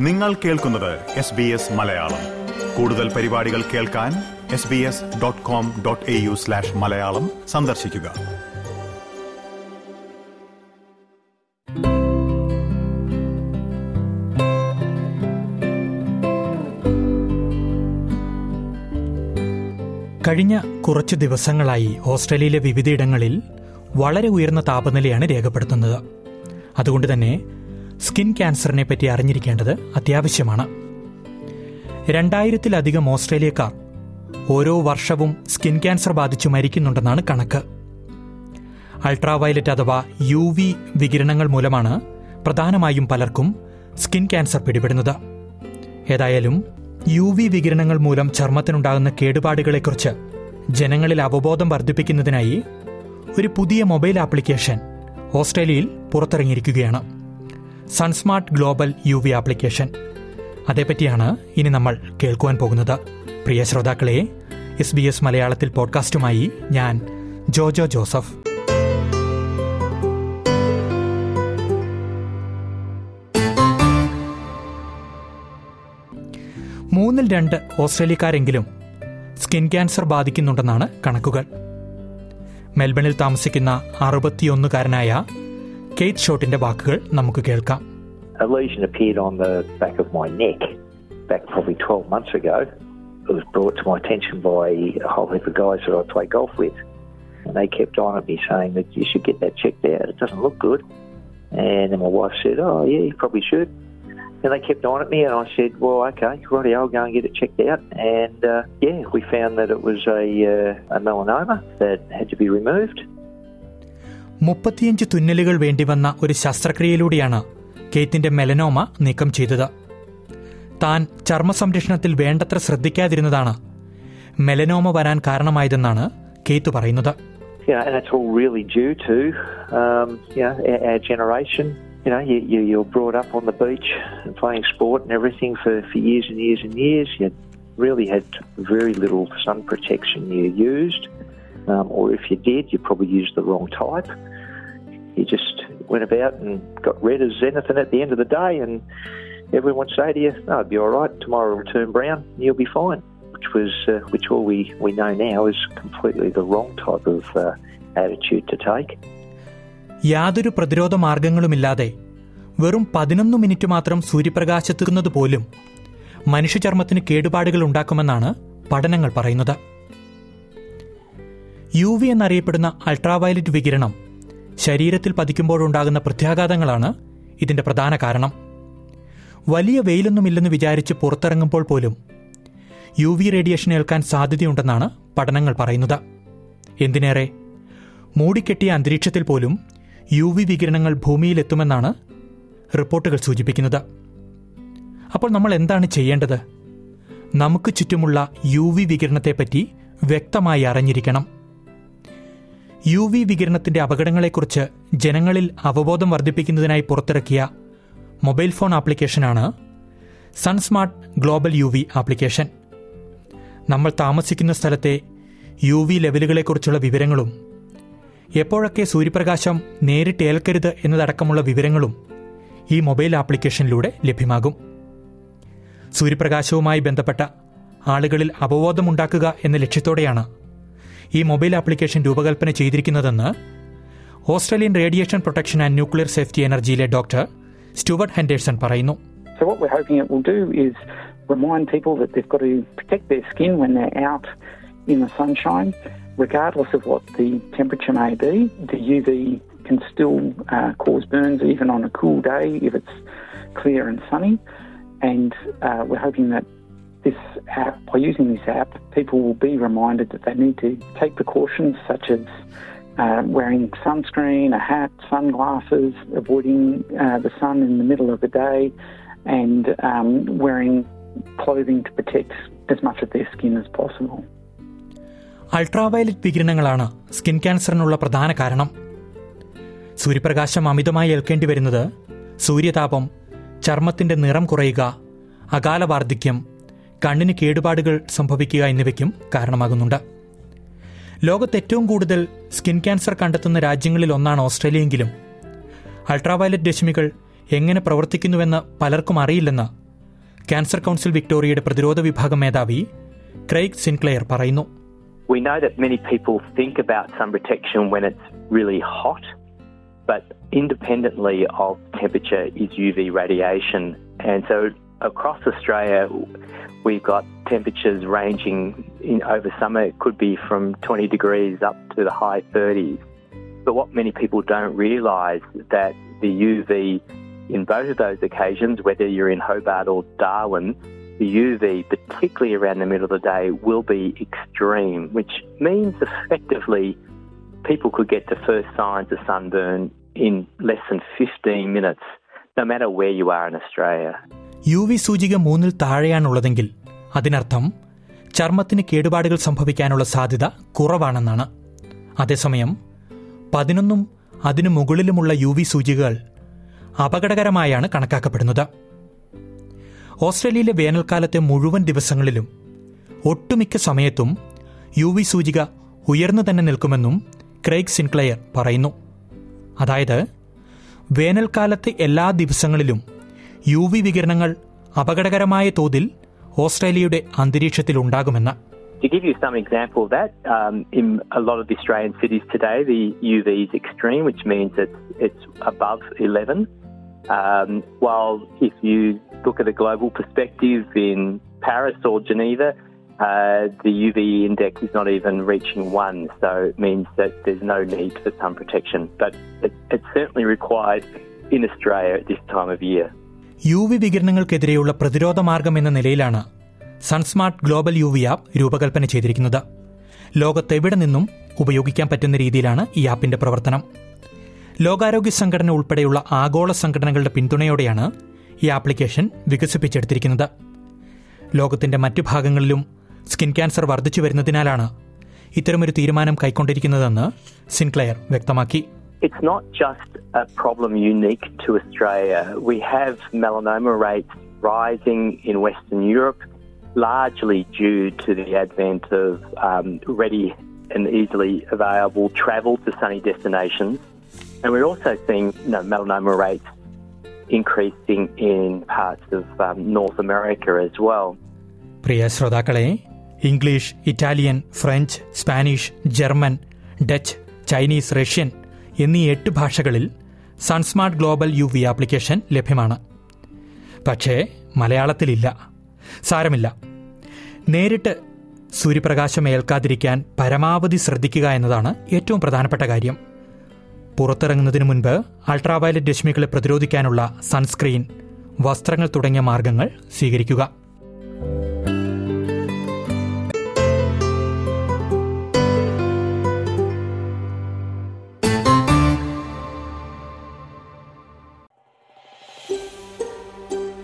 നിങ്ങൾ കേൾക്കുന്നത് S B S Malayalam. കൂടുതൽ പരിപാടികൾ കേൾക്കാൻ S B S dot com dot A U slash Malayalam സന്ദർശിക്കുക. കഴിഞ്ഞ കുറച്ച് ദിവസങ്ങളായി ഓസ്ട്രേലിയയിലെ വിവിധയിടങ്ങളിൽ വളരെ ഉയർന്ന താപനിലയാണ് രേഖപ്പെടുത്തുന്നത്. അതുകൊണ്ട് തന്നെ സ്കിൻ ക്യാൻസറിനെ പറ്റി അറിഞ്ഞിരിക്കേണ്ടത് അത്യാവശ്യമാണ്. രണ്ടായിരത്തിലധികം ഓസ്ട്രേലിയക്കാർ ഓരോ വർഷവും സ്കിൻ ക്യാൻസർ ബാധിച്ചു മരിക്കുന്നുണ്ടെന്നാണ് കണക്ക്. അൾട്രാവയലറ്റ് അഥവാ യു വി വികിരണങ്ങൾ മൂലമാണ് പ്രധാനമായും പലർക്കും സ്കിൻ ക്യാൻസർ പിടിപെടുന്നത്. ഏതായാലും യു വി വികിരണങ്ങൾ മൂലം ചർമ്മത്തിനുണ്ടാകുന്ന കേടുപാടുകളെക്കുറിച്ച് ജനങ്ങളിൽ അവബോധം വർദ്ധിപ്പിക്കുന്നതിനായി ഒരു പുതിയ മൊബൈൽ ആപ്ലിക്കേഷൻ ഓസ്ട്രേലിയയിൽ പുറത്തിറങ്ങിയിരിക്കുകയാണ്. SunSmart global U V application. അതേപ്പറ്റിയാണ് ഇനി നമ്മൾ കേൾക്കുവാൻ പോകുന്നത്. പ്രിയ ശ്രോതാക്കളെ എസ് ബി എസ് മലയാളത്തിൽ പോഡ്കാസ്റ്റുമായി ഞാൻ ജോജോ ജോസഫ്. മൂന്നിൽ രണ്ട് ഓസ്ട്രേലിയക്കാരെങ്കിലും സ്കിൻ ക്യാൻസർ ബാധിക്കുന്നുണ്ടെന്നാണ് കണക്കുകൾ. മെൽബണിൽ താമസിക്കുന്ന അറുപത്തിയൊന്നുകാരനായ കെയ്ത്ത് ഷോട്ടിന്റെ വാക്കുകൾ നമുക്ക് കേൾക്കാം a lesion appeared on the back of my neck back probably 12 months ago. It was brought to my attention by a whole heap of guys that I play golf with. And they kept on at me saying that you should get that checked out. It doesn't look good. And then my wife said, oh, yeah, you probably should. And they kept on at me, and I said, well, okay, righty, I'll go and get it checked out. And uh, yeah, we found that it was a, uh, a melanoma that had to be removed. മുപ്പത്തിയഞ്ച് തുന്നലുകൾ വേണ്ടിവന്ന ഒരു ശസ്ത്രക്രിയയിലൂടെയാണ് കേത്തിന്റെ melanoma നീക്കം ചെയ്തത് താൻ ചർമ്മ സംരക്ഷണത്തിൽ വേണ്ടത്ര ശ്രദ്ധിക്കാതിരുന്നതാണ് melanoma വരാൻ കാരണമായതെന്നാണ് കേത്ത് പറയുന്നത് you know, and that's all really due to, um, you know, our, our generation. You know, you, you, you're brought up on the beach and playing sport and everything for, for years and years and years. You really had very little sun protection you used, um, or if you did, you probably used the wrong type. You just went about and got red as anything at the end of the day, and everyone would say to you, "No, it'll be all right. Tomorrow will turn brown, you'll be fine." Which was, uh, which all we, we know now is completely the wrong type of uh, attitude to take. യാതൊരു പ്രതിരോധ മാർഗങ്ങളുമില്ലാതെ വെറും പതിനൊന്ന് minute മാത്രം സൂര്യപ്രകാശത്തിരുന്നത് പോലും മനുഷ്യചർമ്മത്തിന് കേടുപാടുകൾ ഉണ്ടാക്കുമെന്നാണ് പഠനങ്ങൾ പറയുന്നത് U V എന്നറിയപ്പെടുന്ന അൾട്രാവയലറ്റ് വികിരണം ശരീരത്തിൽ പതിക്കുമ്പോഴുണ്ടാകുന്ന പ്രത്യാഘാതങ്ങളാണ് ഇതിന്റെ പ്രധാന കാരണം. വലിയ വെയിലൊന്നുമില്ലെന്ന് വിചാരിച്ച് പുറത്തിറങ്ങുമ്പോൾ പോലും യു വി റേഡിയേഷൻ ഏൽക്കാൻ സാധ്യതയുണ്ടെന്നാണ് പഠനങ്ങൾ പറയുന്നത്. എന്തിനേറെ? മൂടിക്കെട്ടിയ അന്തരീക്ഷത്തിൽ പോലും യു വി വികിരണങ്ങൾ ഭൂമിയിലെത്തുമെന്നാണ് റിപ്പോർട്ടുകൾ സൂചിപ്പിക്കുന്നത്. അപ്പോൾ നമ്മൾ എന്താണ് ചെയ്യേണ്ടത്? നമുക്ക് ചുറ്റുമുള്ള യു വി വികിരണത്തെപ്പറ്റി വ്യക്തമായി അറിഞ്ഞിരിക്കണം. യു വി വികിരണത്തിന്റെ അപകടങ്ങളെക്കുറിച്ച് ജനങ്ങളിൽ അവബോധം വർദ്ധിപ്പിക്കുന്നതിനായി പുറത്തിറക്കിയ മൊബൈൽ ഫോൺ ആപ്ലിക്കേഷനാണ് SunSmart global U V application. നമ്മൾ താമസിക്കുന്ന സ്ഥലത്തെ യു വി ലെവലുകളെക്കുറിച്ചുള്ള വിവരങ്ങളും എപ്പോഴൊക്കെ സൂര്യപ്രകാശം നേരിട്ട് ഏൽക്കരുത് എന്നതടക്കമുള്ള വിവരങ്ങളും ഈ മൊബൈൽ ആപ്ലിക്കേഷനിലൂടെ ലഭ്യമാകും. സൂര്യപ്രകാശവുമായി ബന്ധപ്പെട്ട ആളുകളിൽ അവബോധമുണ്ടാക്കുക എന്ന ലക്ഷ്യത്തോടെയാണ് ഈ മൊബൈൽ ആപ്ലിക്കേഷൻ രൂപകൽപ്പന ചെയ്തിരിക്കുന്നതെന്ന് Australian radiation protection and nuclear safety എനർജിയിലെ doctor Stuart Henderson പറയുന്നു So what we're hoping it will do is remind people that they've got to protect their skin when they're out in the sunshine, regardless of what the temperature may be. The UV can still uh, cause burns even on a cool day if it's clear and sunny. And uh, we're hoping that this app, by using this app, people will be reminded that they need to take precautions such as uh, wearing sunscreen, a hat, sunglasses, avoiding uh, the sun in the middle of the day, and um, wearing clothing to protect as much of their skin as possible. Ultraviolet വികിരണങ്ങളാണ് skin ക്യാൻസറിനുള്ള പ്രധാന കാരണം സൂര്യപ്രകാശം അമിതമായി ഏൽക്കേണ്ടി വരുന്നത് സൂര്യതാപം ചർമ്മത്തിന്റെ നിറം കുറയുക അകാല വാർദ്ധക്യം കണ്ണിന് കേടുപാടുകൾ സംഭവിക്കുക എന്നിവയ്ക്കും കാരണമാകുന്നുണ്ട്. ലോകത്ത് ഏറ്റവും കൂടുതൽ സ്കിൻ ക്യാൻസർ കണ്ടെത്തുന്ന രാജ്യങ്ങളിൽ ഒന്നാണ് ഓസ്ട്രേലിയയെങ്കിലും. അൾട്രാവയലറ്റ് രശ്മികൾ എങ്ങനെ പ്രവർത്തിക്കുന്നുവെന്ന് പലർക്കും അറിയില്ലെന്ന് ക്യാൻസർ കൗൺസിൽ വിക്ടോറിയയുടെ പ്രതിരോധ വിഭാഗം മേധാവി ക്രൈഗ് സിൻക്ലെയർ പറയുന്നു. We know that many people think about sun protection when it's really hot, but independently of temperature is UV radiation. And so across Australia, we've got temperatures ranging in over summer, it could be from 20 degrees up to the high 30s. But what many people don't realise is that the UV in both of those occasions, whether you're in Hobart or Darwin, the UV, particularly around the middle of the day, will be extreme, which means effectively people could get the first signs of sunburn in less than 15 minutes, no matter where you are in Australia. U V സൂചിക മൂന്നിൽ താഴെയാണുള്ളതെങ്കിൽ അതിനർത്ഥം ചർമ്മത്തിന് കേടുപാടുകൾ സംഭവിക്കാനുള്ള സാധ്യത കുറവാണെന്നാണ്. അതേസമയം പതിനൊന്നും അതിനു മുകളിലുമുള്ള യു വി സൂചികകൾ അപകടകരമായാണ് കണക്കാക്കപ്പെടുന്നത്. ഓസ്ട്രേലിയയിലെ വേനൽക്കാലത്തെ മുഴുവൻ ദിവസങ്ങളിലും ഒട്ടുമിക്ക സമയത്തും യു വി സൂചിക ഉയർന്നു തന്നെ നിൽക്കുമെന്നും ക്രൈഗ് സിൻക്ലെയർ പറയുന്നു. അതായത് വേനൽക്കാലത്തെ എല്ലാ ദിവസങ്ങളിലും യു വി വികിരണങ്ങൾ അപകടകരമായ തോതിൽ ഓസ്ട്രേലിയയുടെ അന്തരീക്ഷത്തിൽ ഉണ്ടാകുമെന്ന് To give you some example of that, um, in a lot of the Australian cities today, the UV is extreme, which means it's, it's above 11. Um, while if you look at a global perspective in Paris or Geneva, uh, the UV index is not even reaching one, so it means that there's no need for sun protection. But it, it's certainly required in Australia at this time of year. U V വികിരണങ്ങൾക്കെതിരെയുള്ള പ്രതിരോധ മാർഗം എന്ന നിലയിലാണ് SunSmart global U V app രൂപകൽപ്പന ചെയ്തിരിക്കുന്നത്. ലോകത്തെവിടെ നിന്നും ഉപയോഗിക്കാൻ പറ്റുന്ന രീതിയിലാണ് ഈ ആപ്പിന്റെ പ്രവർത്തനം. ലോകാരോഗ്യ സംഘടന ഉൾപ്പെടെയുള്ള ആഗോള സംഘടനകളുടെ പിന്തുണയോടെയാണ് ഈ ആപ്ലിക്കേഷൻ വികസിപ്പിച്ചെടുത്തിരിക്കുന്നത്. ലോകത്തിന്റെ മറ്റു ഭാഗങ്ങളിലും സ്കിൻ ക്യാൻസർ വർദ്ധിച്ചു വരുന്നതിനാലാണ് ഇത്തരമൊരു തീരുമാനം കൈക്കൊണ്ടിരിക്കുന്നതെന്ന് സിൻക്ലെയർ വ്യക്തമാക്കി. It's not just a problem unique to Australia. We have melanoma rates rising in Western Europe, largely due to the advent of um, ready and easily available travel to sunny destinations. And we're also seeing you know, melanoma rates increasing in parts of um, North America as well. പ്രിയ ശ്രോതാക്കളെ English Italian French Spanish German Dutch Chinese Russian എന്നീ എട്ട് ഭാഷകളിൽ സൺസ്മാർട്ട് global U V ആപ്ലിക്കേഷൻ ലഭ്യമാണ്. പക്ഷേ മലയാളത്തിലില്ല. സാരമില്ല. നേരിട്ട് സൂര്യപ്രകാശം ഏൽക്കാതിരിക്കാൻ പരമാവധി ശ്രദ്ധിക്കുക എന്നതാണ് ഏറ്റവും പ്രധാനപ്പെട്ട കാര്യം. പുറത്തിറങ്ങുന്നതിന് മുൻപ് അൾട്രാവയലറ്റ് രശ്മികളെ പ്രതിരോധിക്കാനുള്ള സൺസ്ക്രീൻ വസ്ത്രങ്ങൾ തുടങ്ങിയ മാർഗങ്ങൾ സ്വീകരിക്കുക.